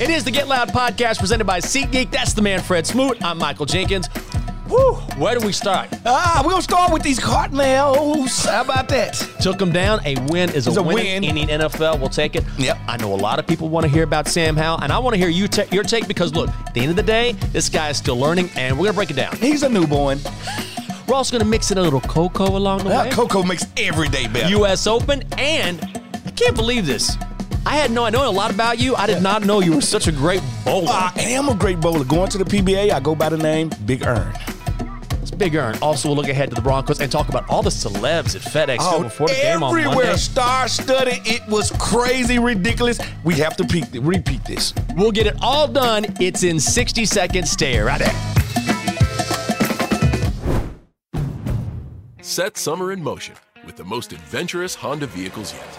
It is the Get Loud podcast presented by SeatGeek. That's the man, Fred Smoot. I'm Michael Jenkins. Whew, where do we start? Ah, we're gonna start with these Cardinals. How about that? Took them down. A win is a, a win. win. in the NFL. We'll take it. Yep. I know a lot of people want to hear about Sam Howell, and I want to hear you your take because look, at the end of the day, this guy is still learning, and we're gonna break it down. He's a newborn. We're also gonna mix in a little Coco along the way. Ah, Coco makes every day better. U.S. Open, and I can't believe this. I had no, I know a lot about you. I did not know you were such a great bowler. I am a great bowler. Going to the PBA, I go by the name Big Ern. It's Big Ern. Also, we'll look ahead to the Broncos and talk about all the celebs at FedEx Field oh, before the game on Oh, everywhere, star-studded. It was crazy, ridiculous. We have to peak, repeat this. We'll get it all done. It's in 60 seconds. Stay right there. Set summer in motion with the most adventurous Honda vehicles yet,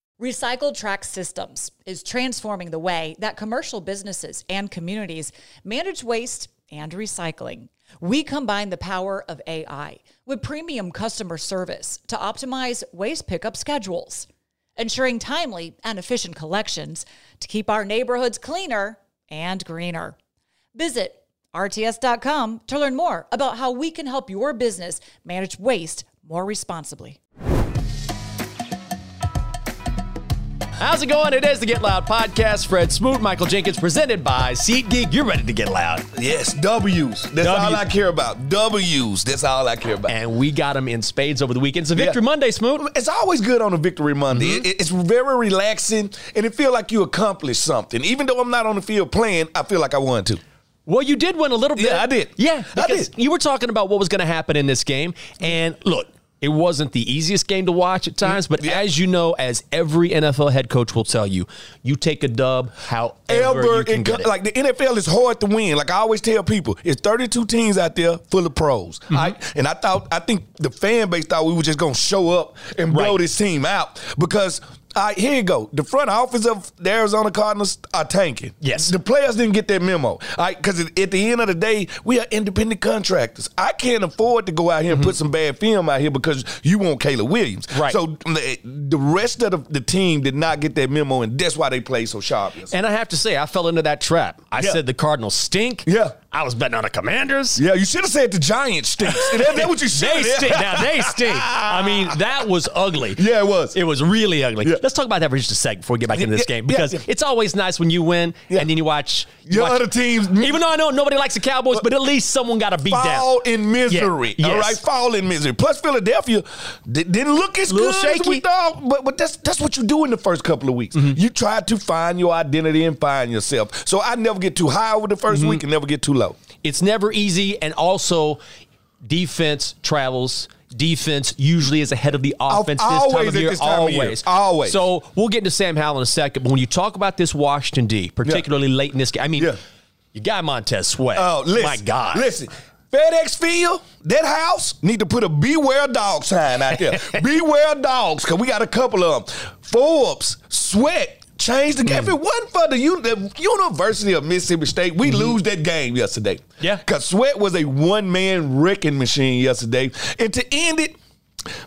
Recycled Track Systems is transforming the way that commercial businesses and communities manage waste and recycling. We combine the power of AI with premium customer service to optimize waste pickup schedules, ensuring timely and efficient collections to keep our neighborhoods cleaner and greener. Visit RTS.com to learn more about how we can help your business manage waste more responsibly. How's it going? It is the Get Loud podcast. Fred Smoot, Michael Jenkins, presented by SeatGeek. You're ready to get loud. Yes, W's. That's all I care about. W's. That's all I care about. And we got them in spades over the weekend. It's a Victory Yeah. Monday, Smoot. It's always good on a Victory Monday. Mm-hmm. It- it's very relaxing, and it feel like you accomplished something. Even though I'm not on the field playing, I feel like I won too. Well, you did win a little bit. Yeah, I did. Yeah, I because did. you were talking about what was going to happen in this game. And look, it wasn't the easiest game to watch at times, but Yeah. as you know, as every NFL head coach will tell you, you take a dub however Ever you can it get it. like the NFL is hard to win. Like I always tell people, it's 32 teams out there full of pros. Mm-hmm. right? And I thought I think the fan base thought we were just gonna show up and blow Right. this team out because all right, here you go. The front office of the Arizona Cardinals are tanking. Yes. The players didn't get that memo. All right, because at the end of the day, we are independent contractors. I can't afford to go out here and put some bad film out here because you want Caleb Williams. Mm-hmm. Right. So the, the rest of the, the team did not get that memo, and that's why they played so sharp. and I have to say, I fell into that trap. I Yeah. said the Cardinals stink. Yeah. I was betting on the Commanders. Yeah, you should have said the Giants stinks. That's that what you should They stink. Now they stink. I mean, that was ugly. Yeah, it was. It was really ugly. Yeah. Let's talk about that for just a second before we get back into this Yeah, game because yeah. it's always nice when you win Yeah. and then you watch you Your watch- other teams- Even though I know nobody likes the Cowboys, but at least someone got a beat down. Fall in misery. Yes. right, fall in misery. Plus, Philadelphia di- didn't look as good as we thought. But but that's that's what you do in the first couple of weeks. Mm-hmm. You try to find your identity and find yourself. So I never get too high over the 1st Mm-hmm. week and never get too low. It's never easy, and also defense travels. Defense usually is ahead of the offense this time of year. this time of year. always, Always. So we'll get into Sam Howell in a second. But when you talk about this Washington D, particularly late in this game, I mean, Yeah. you got Montez Sweat. Oh, listen. my God, Listen. FedEx Field, that house need to put a beware dog sign out there. beware dogs, because we got a couple of them. Forbes, Sweat, changed the game. Hmm. If it wasn't for the, U- the University of Mississippi State, we hmm. lose that game yesterday. Yeah. Because Sweat was a one-man wrecking machine yesterday. And to end it,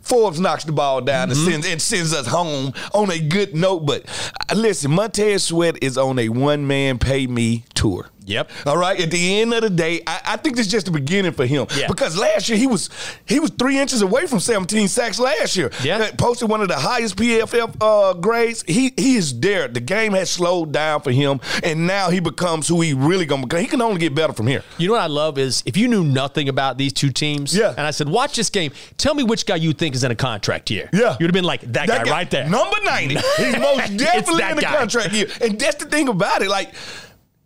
Forbes knocks the ball down and, hmm. sends, and sends us home on a good note. But uh, listen, Montez Sweat is on a one-man pay me tour. Yep. All right. At the end of the day, I, I think this is just the beginning for him. Yeah. Because last year he was he was three inches away from 17 sacks last year. Yeah. Posted one of the highest PFF uh, grades. He he is there. The game has slowed down for him, and now he becomes who he really gonna become. He can only get better from here. You know what I love is if you knew nothing about these two teams, Yeah. and I said, watch this game, tell me which guy you think is in a contract year. Yeah. You'd have been like, that, guy, right there. Number 90. He's most definitely in the guy. contract year. And that's the thing about it. Like,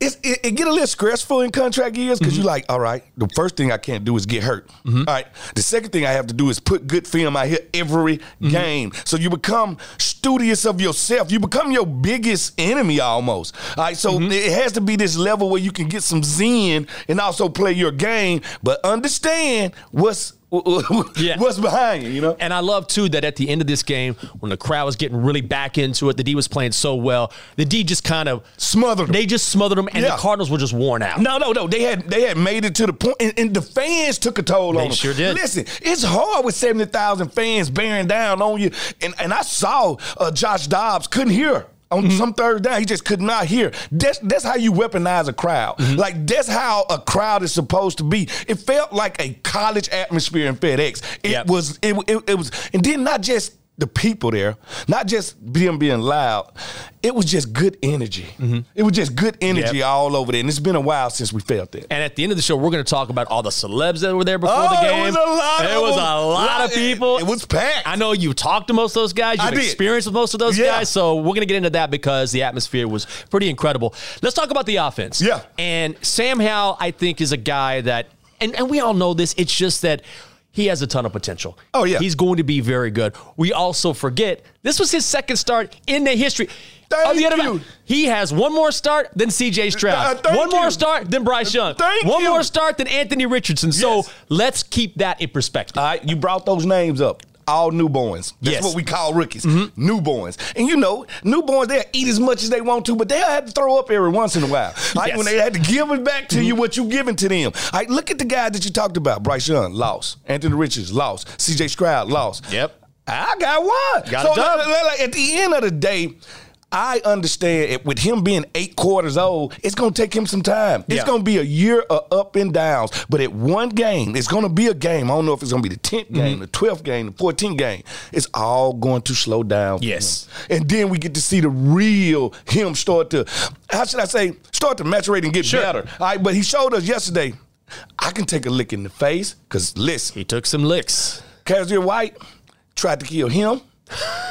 it's, it, it get a little stressful in contract years because you're mm-hmm. like, all right, the first thing I can't do is get hurt. Mm-hmm. All right, the second thing I have to do is put good film out here every mm-hmm. game. So you become studious of yourself. You become your biggest enemy almost. All right, so it has to be this level where you can get some zen and also play your game, but understand what's Yeah. what's behind you. You know. And I love too that at the end of this game, when the crowd was getting really back into it, the D was playing so well. The D just kind of Smothered 'em. They just smothered them, and Yeah. the Cardinals were just worn out. No, no, no. They had they had made it to the point, and, and the fans took a toll They on them. sure did. Listen, it's hard with seventy thousand fans bearing down on you, and and I saw uh, Josh Dobbs couldn't hear. On Mm-hmm. some third down, he just could not hear. That's that's how you weaponize a crowd. Mm-hmm. Like that's how a crowd is supposed to be. It felt like a college atmosphere in FedEx. It Yep. was it, it, it was, and then not just the people there, not just them being loud. It was just good energy. It was just good energy Mm-hmm. Yep. all over there, and it's been a while since we felt that. And at the end of the show, we're going to talk about all the celebs that were there before Oh, the it game. was a lot It of was a lot of people. it was packed. I know you talked to most of those guys. You've did. experienced with most of those Yeah. guys. So we're going to get into that because the atmosphere was pretty incredible. Let's talk about the offense. Yeah. And Sam Howell, I think, is a guy that, and, and we all know this. It's just that. He has a ton of potential. Oh, yeah. He's going to be very good. We also forget this was his second start in the history. Thank of the NFL. you. He has one more start than CJ Stroud. Uh, thank one more start than Bryce Young. Thank one you. more start than Anthony Richardson. So Yes. let's keep that in perspective. All right, you brought those names up. All newborns. That's Yes. Mm-hmm. what we call rookies. Newborns. And you know, newborns, they'll eat as much as they want to, but they'll have to throw up every once in a while. Like Yes. when they had to give it back to you what you giving to them. Right, look at the guys that you talked about. Bryce Young, lost. Anthony Richards, lost. CJ Stroud, lost. Yep. I got one. Got so like, like, like, at the end of the day, I understand it, with him being eight quarters old, it's going to take him some time. It's Yeah. going to be a year of up and downs. But at one game, it's going to be a game. I don't know if it's going to be the 10th Mm-hmm. game, the 12th game, the 14th game. It's all going to slow down. Yes. And then we get to see the real him start to, how should I say, start to maturate and get Sure. better. All right, but he showed us yesterday, I can take a lick in the face because listen, He took some licks. Kyzir White tried to kill him.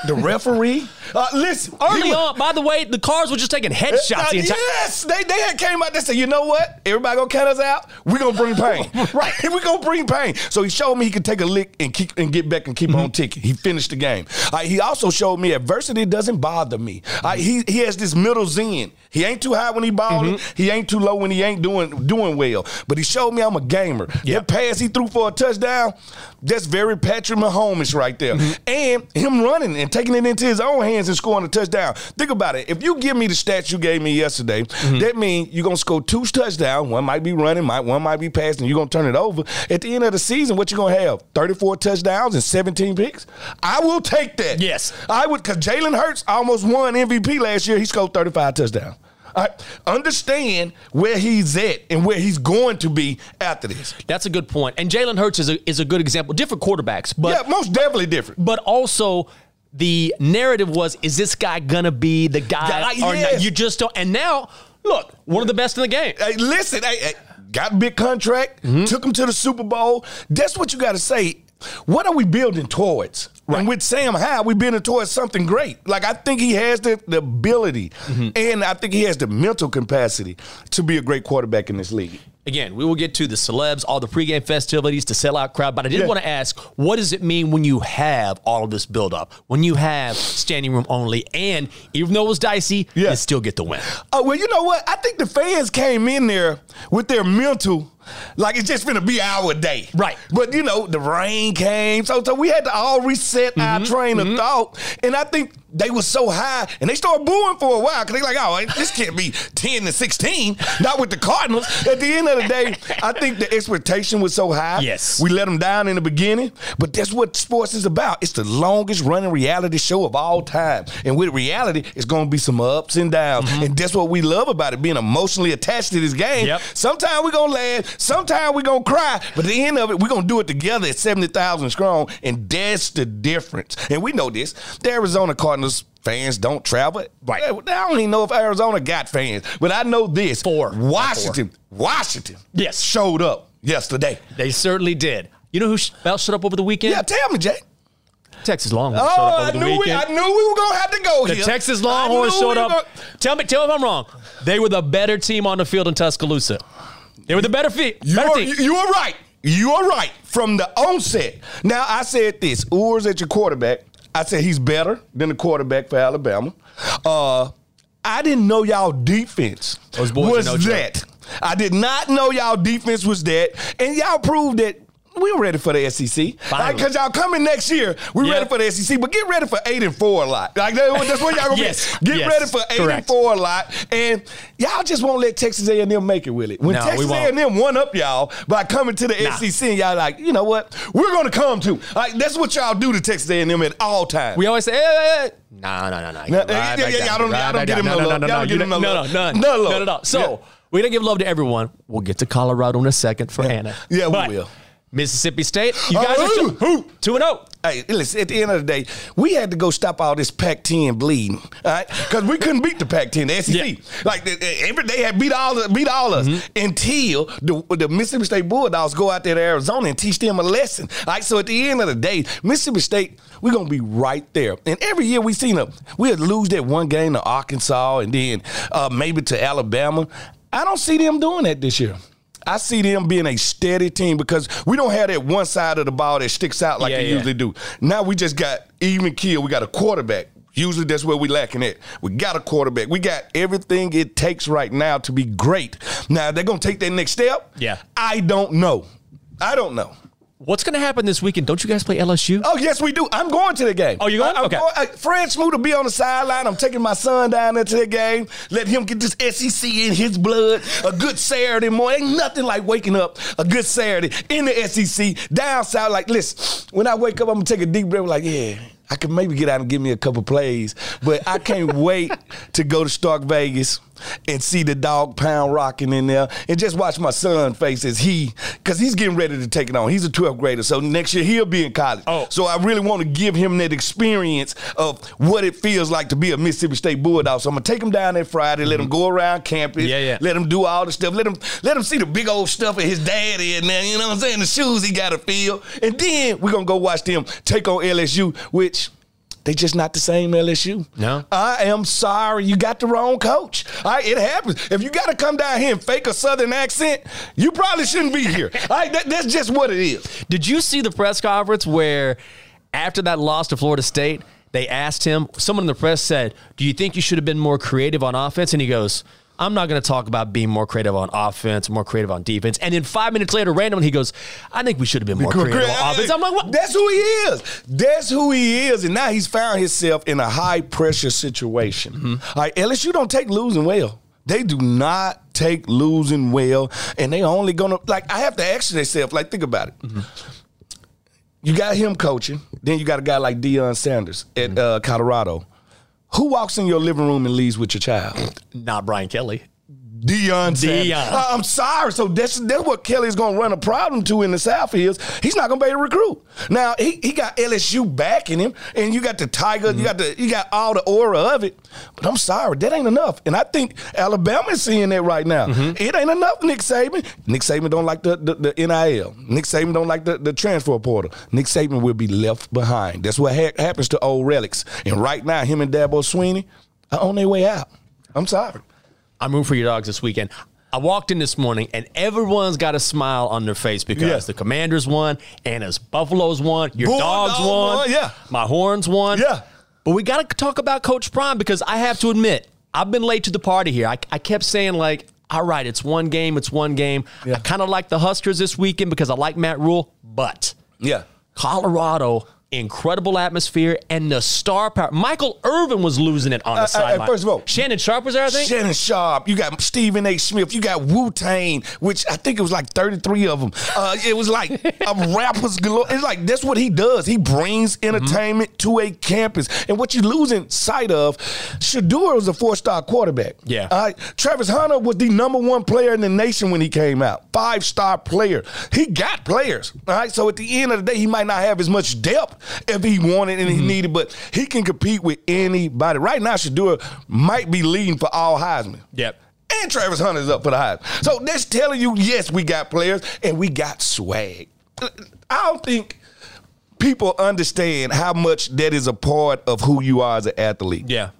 The referee. Uh, listen, Early was- on, by the way, the cars were just taking headshots Uh, the entire yes, they they had came out. They said, you know what? Everybody gonna count us out. We gonna bring pain. Right. we gonna bring pain. So he showed me he could take a lick and keep and get back and keep Mm-hmm. on ticking. He finished the game. Uh, he also showed me adversity doesn't bother me. Uh, he he has this middle zen. He ain't too high when he balling. Mm-hmm. He ain't too low when he ain't doing doing well. But he showed me I'm a gamer. Yep. That pass he threw for a touchdown, that's very Patrick Mahomes right there. Mm-hmm. And him running and taking it into his own hands and scoring a touchdown. Think about it. If you give me the stats you gave me yesterday, Mm-hmm. that means you're gonna score two touchdowns. One might be running, might one might be passing. You're gonna turn it over. At the end of the season, what you gonna have? 34 touchdowns and 17 picks. I will take that. Yes. I would, because Jalen Hurts almost won MVP last year. He scored 35 touchdowns. I Understand where he's at and where he's going to be after this. That's a good point. And Jalen Hurts is a, is a good example. Different quarterbacks, but yeah, most definitely different. but also the narrative was: Is this guy gonna be the guy or not? You just don't. And now, look, one of the best in the game. Hey, listen, hey, hey, got a big contract, Mm-hmm. took him to the Super Bowl. That's what you got to say. What are we building towards? And with Sam Howell, we're building towards something great. Like I think he has the, the ability, Mm-hmm. and I think he has the mental capacity to be a great quarterback in this league. Again, we will get to the celebs, all the pregame festivities, the sellout crowd. But I did Yeah. want to ask, what does it mean when you have all of this buildup? When you have standing room only, and even though it was dicey, Yeah. you still get the win. Oh well, you know what? I think the fans came in there with their mental, like it's just gonna be our day, Right. But you know, the rain came, so so we had to all reset our mm-hmm. train of mm-hmm. thought, and I think they were so high, and they started booing for a while because they're like, oh, this can't be ten to sixteen, not with the Cardinals. At the end of the day, I think the expectation was so high. Yes. we let them down in the beginning, but that's what sports is about. It's the longest running reality show of all time, and with reality, it's gonna be some ups and downs, mm-hmm. and that's what we love about it, being emotionally attached to this game. Yep. Sometimes we're gonna laugh, sometimes we're gonna cry, but at the end of it, we're gonna do it together at 70,000 strong, and that's the difference. And we know this. The Arizona Cardinals fans don't travel. Right. I don't even know if Arizona got fans, but I know this. Four. Washington, Washington Yes. showed up yesterday. They certainly did. You know who else showed up over the weekend? Yeah, tell me, Jay. Texas Longhorns Oh, showed up I over the knew, we, weekend. I knew we were gonna have to go the here. Texas Longhorns showed we up. gonna- Tell me, tell me if I'm wrong. They were the better team on the field in Tuscaloosa. They were the better, fit. You better are, team. you are right. You are right from the onset. Now I said this: Ewers at your quarterback. I said he's better than the quarterback for Alabama. Uh, I didn't know y'all defense Those boys was no joke. that. I did not know y'all defense was that, and y'all proved that. We were ready for the SEC. Like, cause y'all coming next year, we're ready for the SEC, but get ready for eight and four a lot. Like that's what y'all gonna Yes. be. Get Yes. ready for eight and four a lot, and y'all just won't let Texas A&M make it with it. When No, Texas won't. A&M one up y'all by coming to the Nah. SEC, and y'all like, you know what? We're gonna come to. Like that's what y'all do to Texas A&M at all times. We always say, hey, hey. no, no, no, no. Yeah, yeah, down, y'all don't- y'all don't give down. him no, no no, love. no, no, don't give you him no no, love. no, none, No love. none at all. So Yeah. we're gonna give love to everyone. We'll get to Colorado in a second for Anna. Yeah, we But will. Mississippi State, you guys Uh, are who? two, two and oh. zero. Hey, listen, at the end of the day, we had to go stop all this Pac 10 bleeding, all right? Because we couldn't beat the Pac 10, the SEC. Yeah. Like, every day had beat all, beat all us Mm-hmm. until the, the Mississippi State Bulldogs go out there to Arizona and teach them a lesson. All right, so at the end of the day, Mississippi State, we're going to be right there. And every year we seen them, we'd lose that one game to Arkansas and then uh, maybe to Alabama. I don't see them doing that this year. I see them being a steady team because we don't have that one side of the ball that sticks out like Yeah, they yeah. usually do. Now we just got even kill. We got a quarterback. Usually that's where we lacking at. We got a quarterback. We got everything it takes right now to be great. Now they're gonna take that next step. Yeah. I don't know. I don't know. What's gonna happen this weekend? Don't you guys play LSU? Oh yes, we do. I'm going to the game. Oh, you going? I, I'm Okay. Going, I, Fred Smoot will be on the sideline. I'm taking my son down there to the game. Let him get this SEC in his blood. A good Saturday morning. Ain't nothing like waking up a good Saturday in the SEC down south. Like, listen, when I wake up, I'm gonna take a deep breath. Like, yeah. I could maybe get out and give me a couple plays, but I can't wait to go to Stark Vegas and see the dog pound rocking in there and just watch my son face as he, because he's getting ready to take it on. He's a 12th grader, so next year he'll be in college. Oh. So I really want to give him that experience of what it feels like to be a Mississippi State Bulldog. So I'm gonna take him down there Friday, let him mm-hmm. go around campus, Yeah, yeah. let him do all the stuff, let him let him see the big old stuff of his daddy and there. You know what I'm saying? The shoes he got to feel, and then we're gonna go watch them take on LSU, which. They just not the same LSU. No. I am sorry. You got the wrong coach. All right, it happens. If you got to come down here and fake a Southern accent, you probably shouldn't be here. All right, that, that's just what it is. Did you see the press conference where after that loss to Florida State, they asked him, someone in the press said, Do you think you should have been more creative on offense? And he goes, I'm not going to talk about being more creative on offense, more creative on defense. And then five minutes later, randomly, he goes, I think we should have been more creative on offense. I'm like, what? That's who he is. That's who he is. And now he's found himself in a high pressure situation. Mm-hmm. All right, LSU don't take losing well. They do not take losing well. And they only gonna like I have to ask themselves, like, think about it. Mm-hmm. You got him coaching, then you got a guy like Deion Sanders at Mm-hmm. uh, Colorado. Who walks in your living room and leaves with your child? Not Brian Kelly. Deion Sanders. Deion. Uh, I'm sorry. So that's that's what Kelly's gonna run a problem to in the South is he's not gonna be able to recruit. Now he, he got LSU backing him, and you got the Tiger, you got the you got all the aura of it. But I'm sorry, that ain't enough. And I think Alabama's seeing that right now. It ain't enough, Nick Saban. Nick Saban don't like the, the, the NIL. Nick Saban don't like the, the transfer portal. Nick Saban will be left behind. That's what ha- happens to old relics. And right now, him and Dabo Swinney are on their way out. I'm sorry. I'm rooting for your dogs this weekend. I walked in this morning and everyone's got a smile on their face because Yeah. the Commanders won, Anna's Buffaloes won, your dogs won, won, yeah. my horns won. Yeah. But we got to talk about Coach Prime because I have to admit, I've been late to the party here. I, I kept saying, like, all right, it's one game, it's one game. I kind of like the Huskers this weekend because I like Matt Rhule, but Yeah. Colorado, incredible atmosphere and the star power. Michael Irvin was losing it on the Uh, uh, sideline. first of all, Shannon Sharpe was there, I think. Shannon Sharpe, you got Stephen A. Smith, you got Wu Tang, which I think it was like 33 of them. Uh, it was like a rappers galore. It's like that's what he does. He brings entertainment to a campus. And what you're losing sight of, Shedeur was a four-star quarterback. Yeah. Right. Travis Hunter was the number one player in the nation when he came out. Five-star player. He got players. All right. So at the end of the day, he might not have as much depth if he wanted and he mm-hmm. needed, but he can compete with anybody. Right now, Shedeur might be leading for all Heisman. Yep. And Travis Hunter's up for the Heisman. So that's telling you, yes, we got players and we got swag. I don't think people understand how much that is a part of who you are as an athlete. Yeah.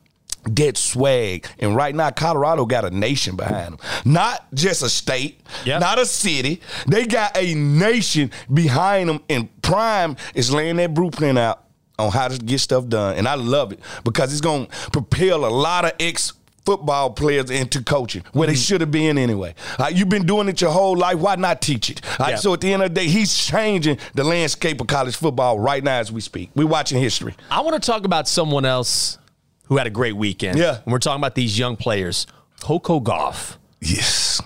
That swag. And right now, Colorado got a nation behind them. Not just a state, Yeah. not a city. They got a nation behind them. And Prime is laying that blueprint out on how to get stuff done. And I love it because it's going to propel a lot of ex football players into coaching where they Mm-hmm. should have been anyway. Uh, you've been doing it your whole life. Why not teach it? Uh, Yeah. So at the end of the day, he's changing the landscape of college football right now as we speak. We're watching history. I want to talk about someone else who had a great weekend. Yeah. And we're talking about these young players. Coco Gauff, Yes.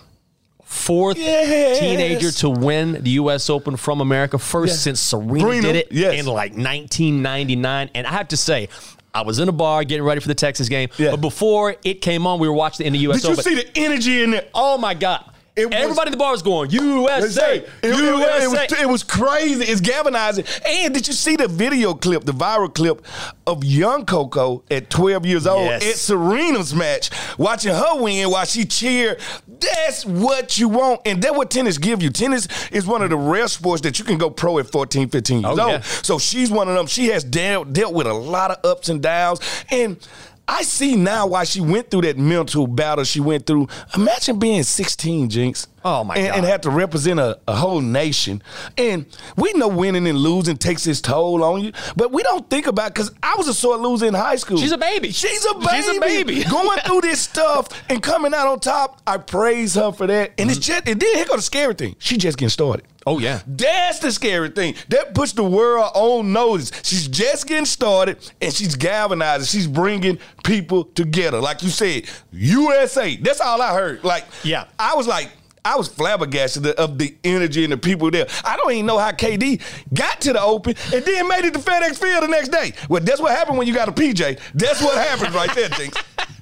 fourth Yes. teenager to win the U.S. Open from America, first Yeah. since Serena, Serena, did it yes. in like 1999. And I have to say, I was in a bar getting ready for the Texas game, Yeah. but before it came on, we were watching the in the U.S. Open. Did you see the energy in it? oh my God. It was- Everybody in the bar was going, USA, It, it- USA. it was, it was crazy. It's galvanizing. And did you see the video clip, the viral clip of young Coco at 12 years old Yes. at Serena's match, watching her win while she cheered? That's what you want. And that's what tennis give you. Tennis is one of the rare sports that you can go pro at 14, 15 years Oh, old. yeah. So she's one of them. She has dealt, dealt with a lot of ups and downs. And I see now why she went through that mental battle she went through. Imagine being 16, Jinx. Oh, my and, God. And have to represent a, a whole nation. And we know winning and losing takes its toll on you, but we don't think about because I was a sore loser in high school. She's a baby. She's a baby. She's a baby. Going through this stuff and coming out on top. I praise her for that. And it's mm-hmm. just, and then here go the scary thing. She just getting started. Oh, yeah. That's the scary thing. That puts the world on notice. She's just getting started and she's galvanizing. She's bringing people together. Like you said, USA. That's all I heard. Like, Yeah. I was like, I was flabbergasted of the energy and the people there. I don't even know how KD got to the Open and then made it to FedEx Field the next day. Well, that's what happened when you got a PJ. That's what happens right there, things.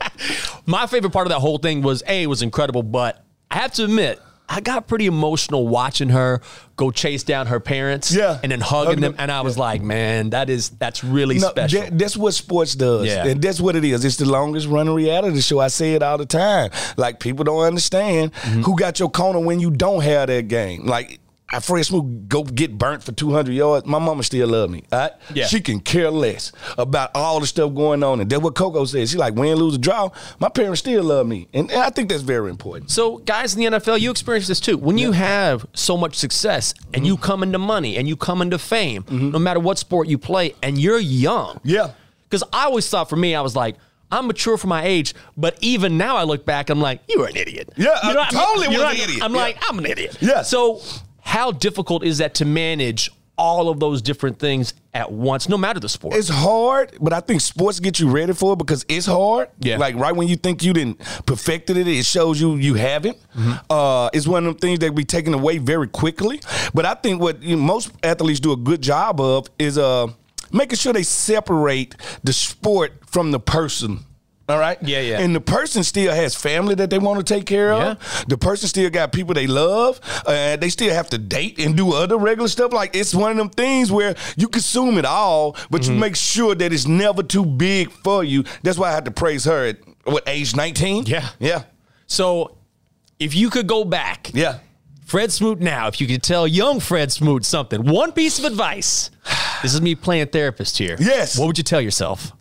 My favorite part of that whole thing was A, was incredible, but I have to admit, I got pretty emotional watching her go chase down her parents Yeah. and then hugging Hugging them. them. And I was like, man, that is that's really No, special. that- that's what sports does. Yeah. And that's what it is. It's the longest running reality show. I say it all the time. Like people don't understand Mm-hmm. who got your corner when you don't have that game. Like I Fred Smoot go get burnt for 200 yards. My mama still love me. all right? Yeah. She can care less about all the stuff going on. And that's what Coco said. She like win, lose, or draw. My parents still love me. And, and I think that's very important. So, guys in the NFL, you experience this too. When you have so much success and you come into money and you come into fame, no matter what sport you play, and you're young. Mm-hmm. Yeah. Because I always thought for me, I was like, I'm mature for my age, but even now I look back, I'm like, you were an idiot. Yeah, you know I what I mean? totally know was an idiot. I'm Yeah. like, I'm an idiot. Yeah. So, how difficult is that to manage all of those different things at once, no matter the sport? It's hard, but I think sports get you ready for it because it's hard. Yeah. Like right when you think you didn't perfected it, it shows you you haven't. Mm-hmm. Uh, it's one of them things that be taken away very quickly. But I think what you know, most athletes do a good job of is uh, making sure they separate the sport from the person. All right. Yeah, yeah. And the person still has family that they want to take care of. Yeah. The person still got people they love. Uh, they still have to date and do other regular stuff. Like it's one of them things where you consume it all, but Mm-hmm. you make sure that it's never too big for you. That's why I had to praise her at what age nineteen. Yeah. yeah, so, if you could go back, yeah. Fred Smoot now, if you could tell young Fred Smoot something, one piece of advice. This is me playing therapist here. Yes. What would you tell yourself?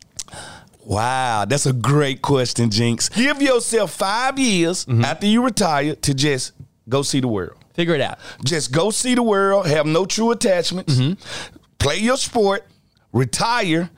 Wow, that's a great question, Jinx. Give yourself five years Mm-hmm. after you retire to just go see the world. Figure it out. Just go see the world, have no true attachments, Mm-hmm. play your sport, retire,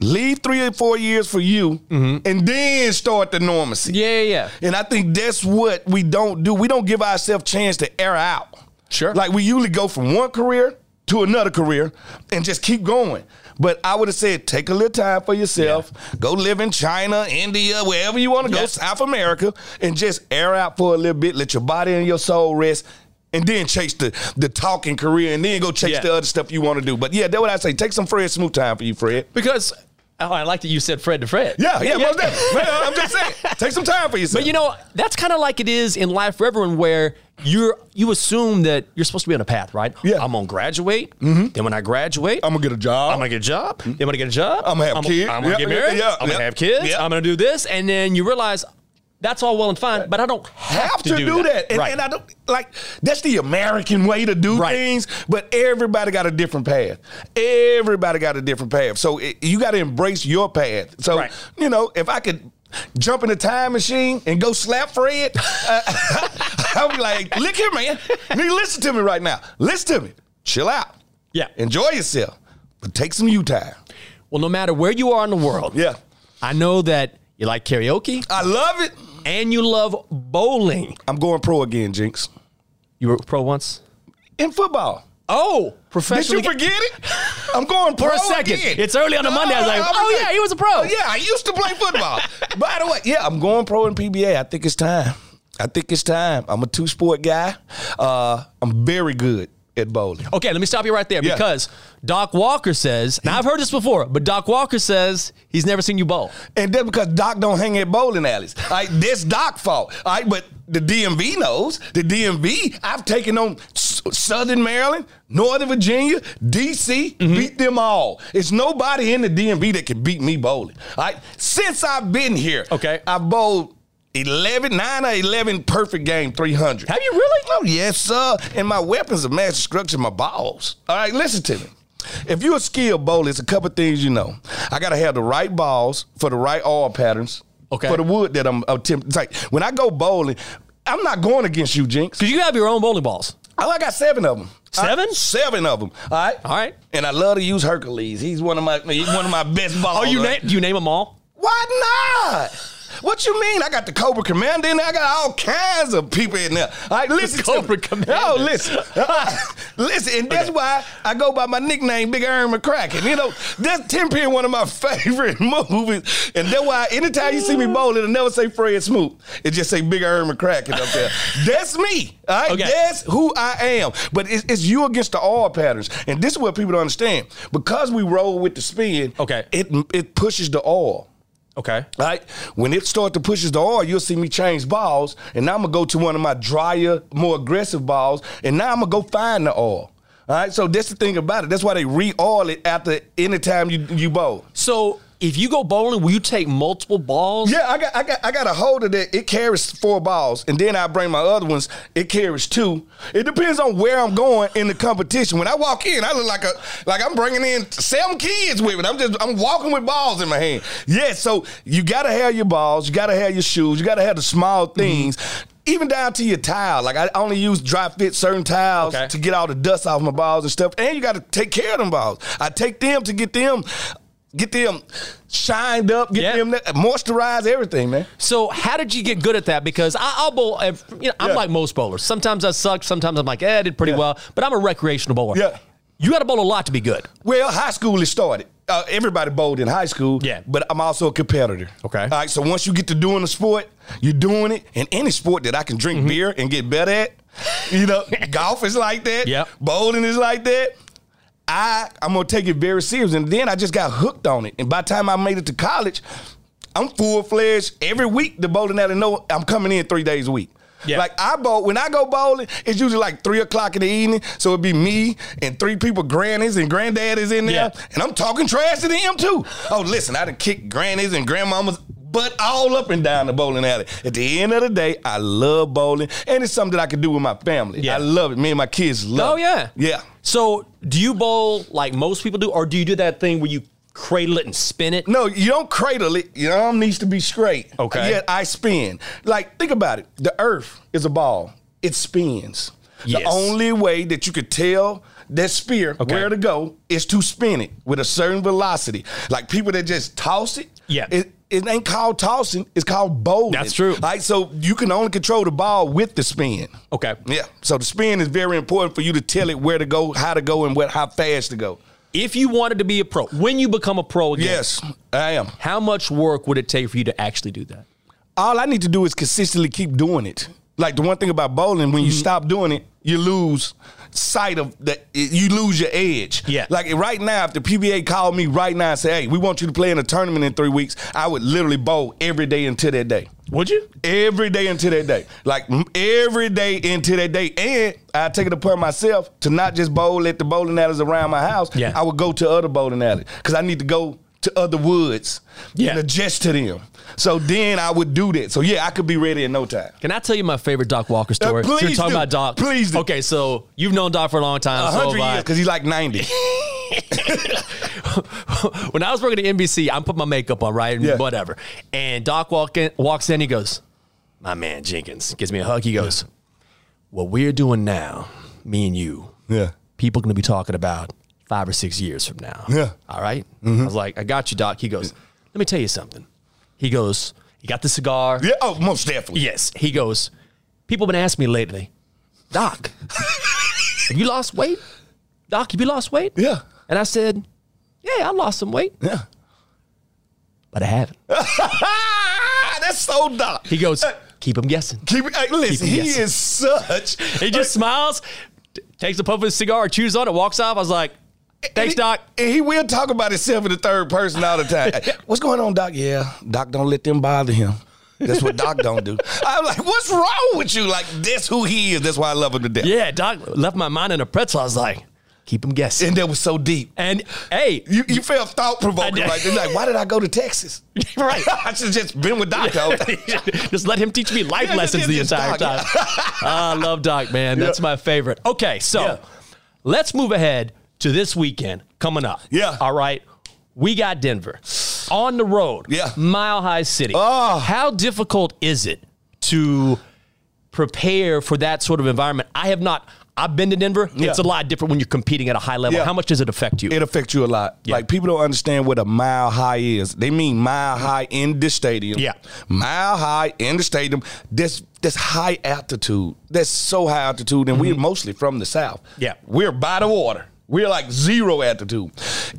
leave three or four years for you, and then start the normacy. Mm-hmm. Yeah, yeah, yeah. And I think that's what we don't do. We don't give ourselves chance to air out. Sure. Like we usually go from one career to another career and just keep going. But I would have said take a little time for yourself. Go live in China, India, wherever you want to go, South America, and just air out for a little bit. Let your body and your soul rest. And then chase the the talking career, and then go chase Yeah. the other stuff you want to do. But yeah, that's what I say. Take some Fred Smoot time for you, Fred. Because oh, I like that you said Fred to Fred. Yeah, yeah, most definitely. I'm just saying. Take some time for yourself. But you know, that's kind of like it is in life for everyone where you're you assume that you're supposed to be on a path, right? Yeah. I'm gonna graduate. Mm-hmm. Then when I graduate, I'm gonna get a job. I'm gonna get a job. Then when I get a job, I'm gonna have kids. I'm gonna Yep, get married. yeah, I'm yep, gonna have kids. yep. I'm gonna do this, and then you realize That's all well and fine, but I don't have, have to, do, that. And, right. and I don't like that's the American way to do Right. things, but everybody got a different path. Everybody got a different path. So it, you got to embrace your path. So, Right. you know, if I could jump in a time machine and go slap Fred, uh, I'll be like, look here, man. Nigga, listen to me right now. Listen to me. Chill out. Yeah. Enjoy yourself. But take some you time. well, no matter where you are in the world, Yeah. I know that you like karaoke I love it. and you love bowling. I'm going pro again, Jinx. You were pro once? In football. Oh, Did professional. you forget it? I'm going pro For a second. again. It's early on a Monday. I was like, I'm oh, like- yeah, he was a pro. Yeah, I used to play football. By the way, yeah, I'm going pro in PBA. I think it's time. I think it's time. I'm a two sport guy. Uh, I'm very good at bowling. Okay, let me stop you right there Yeah. because Doc Walker says, now I've heard this before, but Doc Walker says he's never seen you bowl. And that's because Doc don't hang at bowling alleys. All right, this Doc fault. All right, but the DMV knows. The DMV, I've taken on Southern Maryland, Northern Virginia, DC, Mm-hmm. beat them all. It's nobody in the DMV that can beat me bowling. All right, since I've been here, Okay. I've bowled 11, 9 or 11 perfect game 300. Have you really? Oh, yes, sir. And my weapons of mass destruction, my balls. All right, listen to me. If you're a skilled bowler, it's a couple things you know. I got to have the right balls for the right oil patterns. Okay. For the wood that I'm attempting. It's like when I go bowling, I'm not going against you, Jinx. Because you have your own bowling balls. Oh, I got seven of them. Seven? seven of them. All right. All right. And I love to use Hercules. He's one of my he's one of my best balls. Oh, you name? Do you name them all? Why not? What you mean? I got the Cobra Commander in there. I got all kinds of people in there. All right, listen. to Cobra. Commander. Oh, listen. listen, and that's why I go by my nickname, Big Aaron McCracken. You know, that's Kingpin one of my favorite movies. And that's why anytime you see me bowling, it'll never say Fred Smoot. It just say Big Aaron McCracken up there. that's me. All right, Okay. that's who I am. But it's, it's you against the all patterns. And this is what people don't understand. Because we roll with the spin, Okay. it, it pushes the oil. Okay. Right? When it starts to pushes the oil, oh, you'll see me change balls, and now I'm gonna go to one of my drier, more aggressive balls, and now I'm gonna go find the oil. All right, so that's the thing about it. That's why they re-oil it after any time you you bowl. So if you go bowling, will you take multiple balls? Yeah, I got I got I got a holder that it carries four balls, and then I bring my other ones. It carries two. It depends on where I'm going in the competition. When I walk in, I look like a like I'm bringing in seven kids with me. I'm just I'm walking with balls in my hand. Yeah, so you got to have your balls. You got to have your shoes. You got to have the small mm-hmm. things. Even down to your towel. Like I only use dry fit certain towels Okay. to get all the dust off my balls and stuff. And you got to take care of them balls. I take them to get them, get them shined up, get them moisturize everything, man. So how did you get good at that? Because I, I'll bowl. You know, I'm Yeah. like most bowlers. Sometimes I suck. Sometimes I'm like, eh, I did pretty Yeah. well. But I'm a recreational bowler. Yeah. You got to bowl a lot to be good. Well, high school is started. Uh, everybody bowled in high school. Yeah. But I'm also a competitor. Okay. All right. So once you get to doing the sport, you're doing it. And any sport that I can drink Mm-hmm. beer and get better at, you know, golf is like that. Yeah. Bowling is like that. I I'm gonna take it very serious. And then I just got hooked on it. And by the time I made it to college, I'm full fledged every week. The bowling alley know I'm coming in three days a week. Yeah. Like I bowl when I go bowling, it's usually like three o'clock in the evening. So it'd be me and three people, grannies and granddaddies in there, Yeah. and I'm talking trash to them too. Oh, listen, I done kicked grannies and grandmamas. But all up and down the bowling alley. At the end of the day, I love bowling, and it's something that I can do with my family. Yeah. I love it. Me and my kids love. Oh, it. Oh, yeah. it. yeah. So do you bowl like most people do, or do you do that thing where you cradle it and spin it? No, you don't cradle it. Your arm needs to be straight. Okay. Yet I spin. Like, think about it. The earth is a ball. It spins. Yes. The only way that you could tell that spear Okay. where to go is to spin it with a certain velocity. Like people that just toss it. Yeah. It, it ain't called tossing. It's called bowling. That's true. Right. So you can only control the ball with the spin. Okay. Yeah. So the spin is very important for you to tell it where to go, how to go, and what how fast to go. If you wanted to be a pro, when you become a pro again, Yes, I am. how much work would it take for you to actually do that? all I need to do is consistently keep doing it. Like the one thing about bowling, when you Mm-hmm. stop doing it, you lose sight of that. You lose your edge. Yeah. Like right now, if the PBA called me right now and say, "Hey, we want you to play in a tournament in three weeks," I would literally bowl every day until that day. Would you? Every day until that day. Like every day until that day. And I take it upon myself to not just bowl at the bowling alleys around my house. Yeah. I would go to other bowling alleys because I need to go to other woods Yeah. and adjust to them. So then I would do that. So yeah, I could be ready in no time. Can I tell you my favorite Doc Walker story? Uh, please You're talking do. about Doc. Please do. Okay, so you've known Doc for a long time. A so hundred years because he's like ninety. when I was working at NBC, I'm putting my makeup on, right? And Yeah. Whatever. And Doc walk in, walks in, he goes, My man Jenkins gives me a hug. He goes, What we're doing now, me and you, yeah. people going to be talking about five or six years from now. Yeah. All right? Mm-hmm. I was like, I got you, Doc. He goes, Let me tell you something. He goes, You got the cigar? Yeah. Oh, most definitely. Yes. He goes, People have been asking me lately, Doc, have you lost weight? Doc, have you lost weight? Yeah. And I said, Yeah, I lost some weight, Yeah. but I haven't. That's so doc. He goes, Keep him guessing. Keep, hey, listen, Keep he guessing. is such. He just smiles, takes a puff of his cigar, chews on it, walks off. I was like, Thanks, he- Doc. And he will talk about himself in the third person all the time. What's going on, Doc? Yeah, Doc don't let them bother him. That's what Doc don't do. I'm like, what's wrong with you? Like, that's who he is. That's why I love him to death. Yeah, Doc left my mind in a pretzel. I was like, Keep him guessing. And that was so deep. And hey, You, you felt thought provoking did. right there. Like, why did I go to Texas? right. I should just been with Doc. just let him teach me life Yeah, lessons the entire Doc. time. I love Doc, man. That's my favorite. Okay, so Yeah. let's move ahead to this weekend coming up. Yeah. All right. We got Denver on the road. Yeah. Mile High City. Oh. How difficult is it to prepare for that sort of environment? I have not. I've been to Denver. Yeah. It's a lot different when you're competing at a high level. Yeah. How much does it affect you? It affects you a lot. Yeah. Like people don't understand what a mile high is. They mean mile high in the stadium. Yeah. Mile high in the stadium. That's that's high altitude. That's so high altitude, and we're mostly from the south. Mm-hmm. Yeah. We're by the water. We're like zero altitude.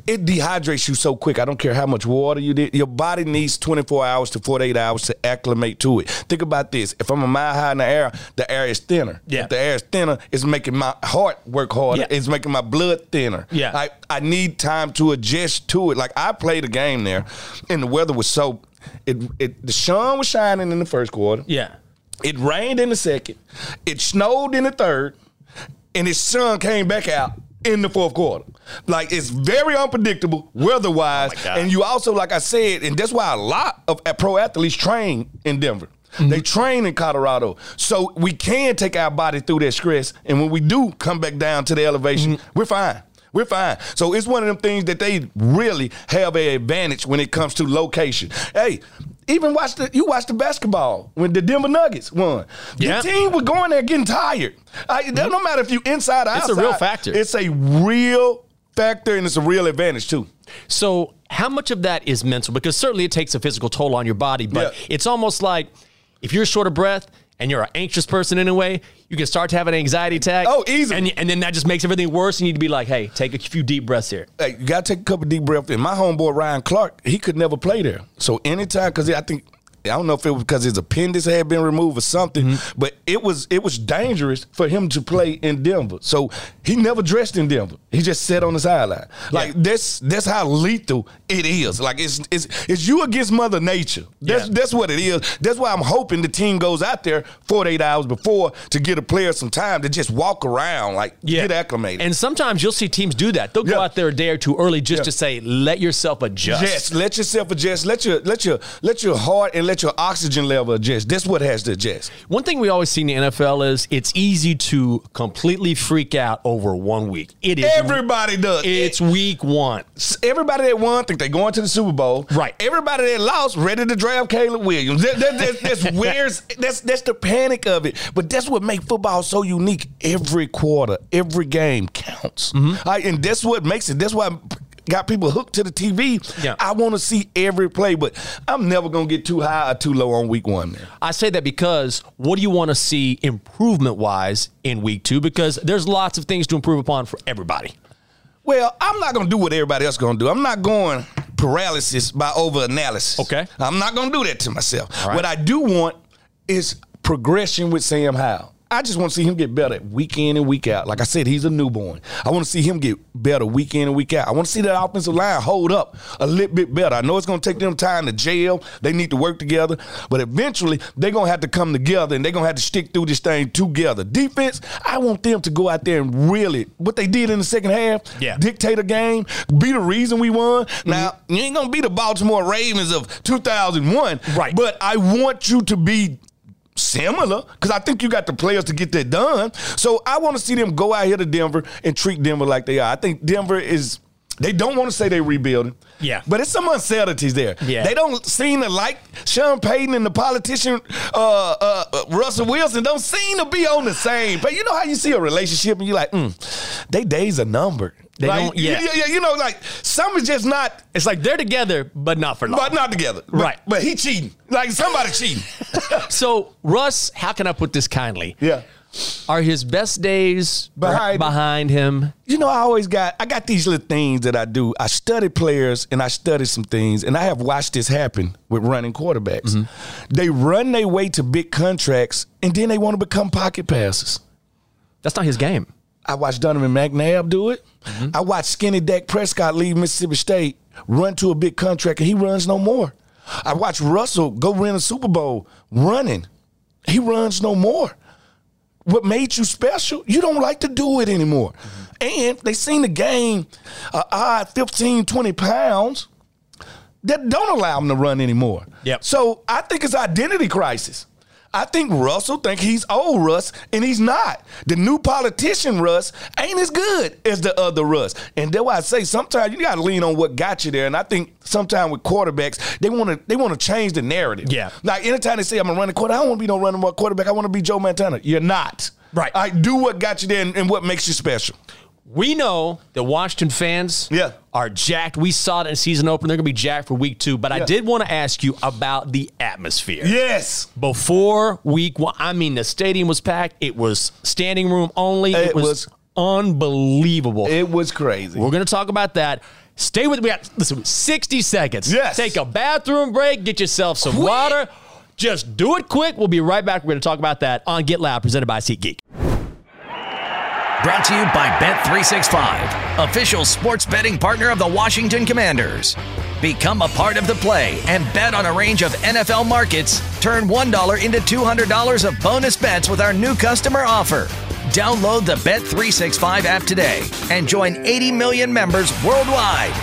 It dehydrates you so quick. I don't care how much water you did. Your body needs 24 hours to 48 hours to acclimate to it. Think about this. If I'm a mile high in the air, the air is thinner. Yeah. If the air is thinner, it's making my heart work harder. Yeah. It's making my blood thinner. Yeah. I, I need time to adjust to it. Like I played a game there, and the weather was so. It, it the sun was shining in the first quarter. yeah. It rained in the second. It snowed in the third, and the sun came back out in the fourth quarter. Like it's very unpredictable weather-wise, Oh and you also, like I said, and that's why a lot of pro athletes train in Denver. Mm-hmm. They train in Colorado, so we can take our body through that stress, and when we do come back down to the elevation, Mm-hmm. we're fine. We're fine. So it's one of them things that they really have an advantage when it comes to location. Hey, even watch the you watch the basketball when the Denver Nuggets won. Yeah. The team was going there getting tired. I, No mm-hmm. matter if you inside or It's a real factor. It's a real factor and it's a real advantage too. So, how much of that is mental? Because certainly it takes a physical toll on your body, but Yeah. it's almost like if you're short of breath and you're an anxious person in a way, you can start to have an anxiety attack. Oh, easy. And, and then that just makes everything worse. You need to be like, hey, take a few deep breaths here. Hey, you gotta take a couple deep breaths. And my homeboy Ryan Clark, he could never play there. So anytime, because I think I don't know if it was because his appendix had been removed or something, Mm-hmm. but it was it was dangerous for him to play in Denver. So he never dressed in Denver. He just sat on the sideline. Like that's that's how lethal it is. Like it's it's it's you against Mother Nature. That's Yeah. that's what it is. That's why I'm hoping the team goes out there 48 hours before to get a player some time to just walk around, like get acclimated. And sometimes you'll see teams do that. They'll go out there a day or two early just Yeah. to say, let yourself adjust. Yes, let yourself adjust. Let your let your let your heart and let your oxygen level adjust. That's what has to adjust. One thing we always see in the NFL is it's easy to completely freak out over one week. It is Everybody does. It's week one. everybody that won think they're going to the Super Bowl. Right. Everybody that lost ready to draft Caleb Williams. That, that, that, that's where's that's that's the panic of it. But that's what makes football so unique. Every quarter, every game counts. Mm-hmm. Right, and that's what makes it. That's why. Got people hooked to the TV. Yeah. I want to see every play, but I'm never gonna get too high or too low on week one, man. I say that because what do you want to see improvement wise in week two? Because there's lots of things to improve upon for everybody. Well, I'm not gonna do what everybody else gonna do. I'm not going paralysis by over analysis. Okay. I'm not gonna do that to myself. right. What I do want is progression with Sam Howell. I just want to see him get better week in and week out. Like I said, he's a newborn. I want to see him get better week in and week out. I want to see that offensive line hold up a little bit better. I know it's going to take them time to jail. They need to work together, but eventually they're going to have to come together and they're going to have to stick through this thing together. Defense, I want them to go out there and really what they did in the second half, Yeah. dictate a game, be the reason we won. Now you ain't going to be the Baltimore Ravens of 2001, Right. But I want you to be similar because I think you got the players to get that done. So I want to see them go out here to Denver and treat Denver like they are. I think Denver is. They don't want to say they're rebuilding. Yeah. But it's some uncertainties there. Yeah. They don't seem to like Sean Payton and the politician uh, uh, Russell Wilson don't seem to be on the same. But you know how you see a relationship and you're like, mm, they days are numbered. They Like, don't- yeah. yeah, yeah, you know, like some is just not It's like they're together, but not for long. but not together. But- Right. But he cheating. Like somebody cheating. so Russ, how can I put this kindly? yeah. Are his best days Behind- behind him? You know, I always got I got these little things that I do. I study players and I study some things, and I have watched this happen with running quarterbacks. They run their way to big contracts, and then they want to become pocket passers. That's not his game. I watched Donovan McNabb do it. Mm-hmm. I watched skinny Dak Prescott leave Mississippi State, run to a big contract, and he runs no more. I watched Russell go win a Super Bowl running. He runs no more. What made you special? You don't like to do it anymore. And they seen the game, uh, odd 15, 20 pounds that don't allow them to run anymore. Yep. So I think it's identity crisis. I think Russell think he's old Russ, and he's not. The new politician Russ ain't as good as the other Russ. And that's why I say sometimes you got to lean on what got you there. And I think sometimes with quarterbacks, they want to they want to change the narrative. Yeah. Like anytime they say I'm a running quarterback, I don't want to be no running quarterback. I want to be Joe Montana. You're not. Right. I do what got you there and, and what makes you special. We know that Washington fans Yeah. are jacked. We saw it in season opener. They're going to be jacked for week two. But I did want to ask you about the atmosphere. Yes. Before week one, I mean, the stadium was packed. It was standing room only. It, It was, was- unbelievable. It was crazy. We're going to talk about that. Stay with me. Listen, 60 seconds. Yes. Take a bathroom break. Get yourself some Quick. water. Just do it quick. We'll be right back. We're going to talk about that on Get Loud, presented by SeatGeek. Brought to you by Bet365, official sports betting partner of the Washington Commanders. Become a part of the play and bet on a range of NFL markets. Turn $1 into $200 of bonus bets with our new customer offer. Download the Bet365 app today and join 80 million members worldwide.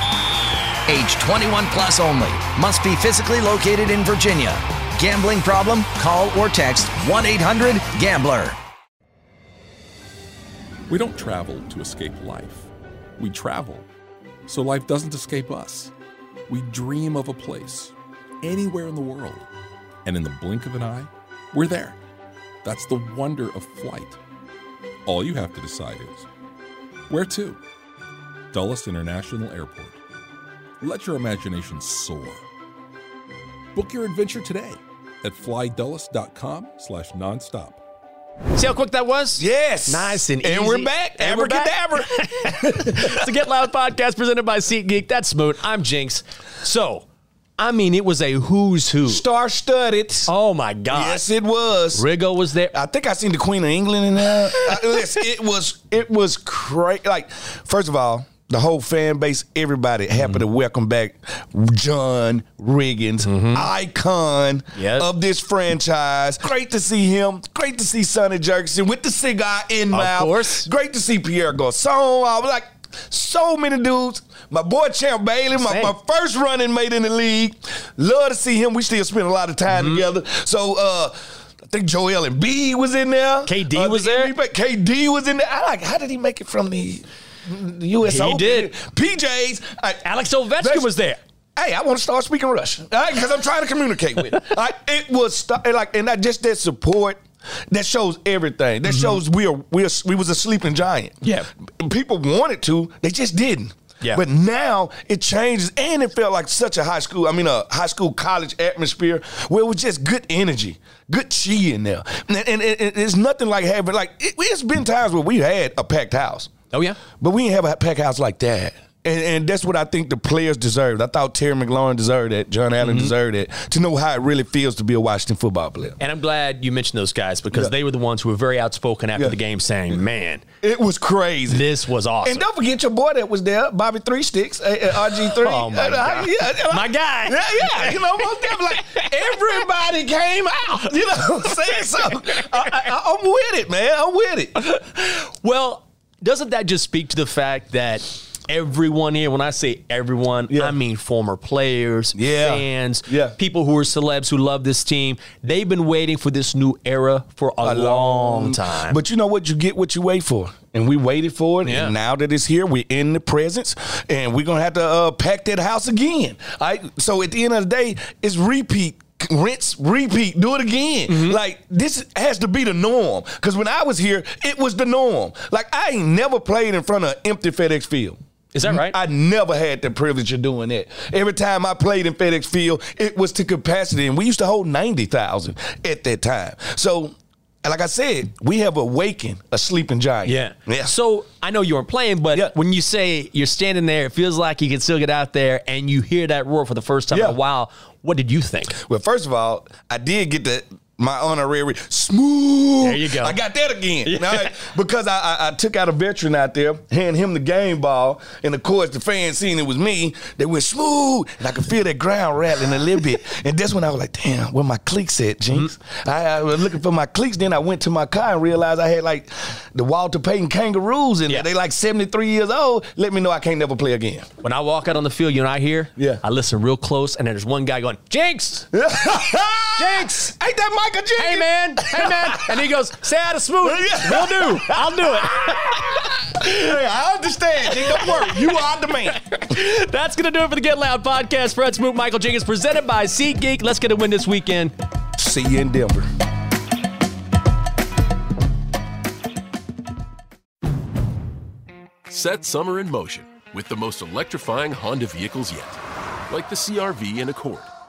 Age 21 plus only. Must be physically located in Virginia. Gambling problem? Call or text 1 800 GAMBLER. We don't travel to escape life. We travel so life doesn't escape us. We dream of a place anywhere in the world. And in the blink of an eye, we're there. That's the wonder of flight. All you have to decide is where to? Dulles International Airport. Let your imagination soar. Book your adventure today at flydulles.com slash nonstop. See how quick that was? Yes. Nice and And easy. we're back. And we're back. Abracadabra. It's the Get Loud podcast presented by SeatGeek. That's smooth. I'm Jinx. So, I mean, it was a who's who. Star studded. Oh my God. Yes, it was. Riggo was there. I think I seen the Queen of England in there. Uh, listen, it was it was crazy. Like, first of all, the whole fan base, everybody happy Mm-hmm. to welcome back John Riggins, icon Yes. of this franchise. Great to see him. Great to see Sonny Jurgensen with the cigar in Of mouth. course. Great to see Pierre Garcon. I was like. So many dudes. My boy Champ Bailey, my, my first running mate in the league. Love to see him. We still spend a lot of time Mm-hmm. together. So uh I think Joel Embiid was in there. KD Uh, was the there? KD was in there. I like. How did he make it from the, the U.S. He did. PJs. I- Alex Ovechkin was there. Hey, I want to start speaking Russian because I'm trying to communicate with. it. Right, it was st- like, and that just that support that shows everything. That shows we are we are we was a sleeping giant. Mm-hmm. Yeah. people wanted to, they just didn't. Yeah. But now it changes, and it felt like such a high school. I mean, a high school college atmosphere where it was just good energy, good chi in there, and, and, and it's nothing like having like it, it's been times where we had a packed house. Oh, yeah? But we didn't have a pack house like that. And, and that's what I think the players deserved. I thought Terry McLaurin deserved it. John Allen deserved it. To know how it really feels to be a Washington football player. And I'm glad you mentioned those guys because Yeah. they were the ones who were very outspoken after Yeah. the game saying, man, It was crazy. this was awesome. And don't forget your boy that was there, Bobby Three Sticks, uh, RG3. Oh, my Uh, God. yeah, yeah, My guy. Yeah, yeah. You know, most definitely. Like, everybody came out. You know what I'm saying? So I, I, I'm with it, man. I'm with it. Well, doesn't that just speak to the fact that everyone here, when I say everyone, Yeah. I mean former players, Yeah. fans, Yeah. people who are celebs who love this team. They've been waiting for this new era for a, long time. But you know what? You get what you wait for. And we waited for it. And now that it's here, we're in the presence. And we're going to have to uh, pack that house again. All right? So at the end of the day, it's repeat. Rinse, repeat, do it again. Mm-hmm. Like this has to be the norm. Because when I was here, it was the norm. Like I ain't never played in front of an empty FedEx Field. Is that right? I never had the privilege of doing that. Every time I played in FedEx Field, it was to capacity, and we used to hold ninety thousand at that time. So, like I said, we have awakened a sleeping giant. Yeah. yeah. So I know you weren't playing, but Yeah. when you say you're standing there, it feels like you can still get out there and you hear that roar for the first time Yeah. in a while. What did you think? Well, first of all, I did get the my honorary smooth. There you go. I got that again. all right? Because I, I, I took out a veteran out there, hand him the game ball, and of course the fans seeing it was me, they went smooth, and I could feel that ground rattling a little bit. And that's when I was like, damn, where my cleats at, Jinx? Mm-hmm. I, I was looking for my cleats. Then I went to my car and realized I had like the Walter Payton kangaroos in Yeah. there. They like 73 years old. Let me know I can't never play again. When I walk out on the field, you know, I hear, Yeah. I listen real close, and then there's one guy going, Jinx! Jinx! Ain't that Michael Jenkins? Hey man, hey man, and he goes, "Say out of smooth, will do, I'll do it." Hey, I understand. G. Don't worry. You are the man. That's gonna do it for the Get Loud podcast. Fred Smoot, Michael Jenkins, presented by SeatGeek. Let's get a win this weekend. See you in Denver. Set summer in motion with the most electrifying Honda vehicles yet. Like the CRV and Accord,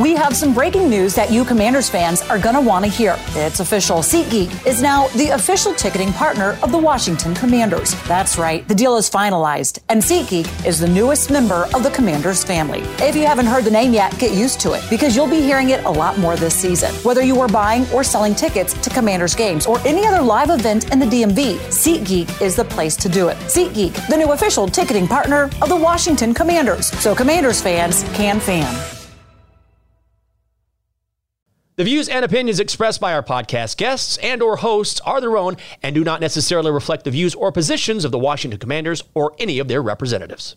We have some breaking news that you Commanders fans are going to want to hear. It's official. SeatGeek is now the official ticketing partner of the Washington Commanders. That's right. The deal is finalized, and SeatGeek is the newest member of the Commanders family. If you haven't heard the name yet, get used to it because you'll be hearing it a lot more this season. Whether you are buying or selling tickets to Commanders games or any other live event in the DMV, SeatGeek is the place to do it. SeatGeek, the new official ticketing partner of the Washington Commanders. So Commanders fans can fan. The views and opinions expressed by our podcast guests and or hosts are their own and do not necessarily reflect the views or positions of the Washington Commanders or any of their representatives.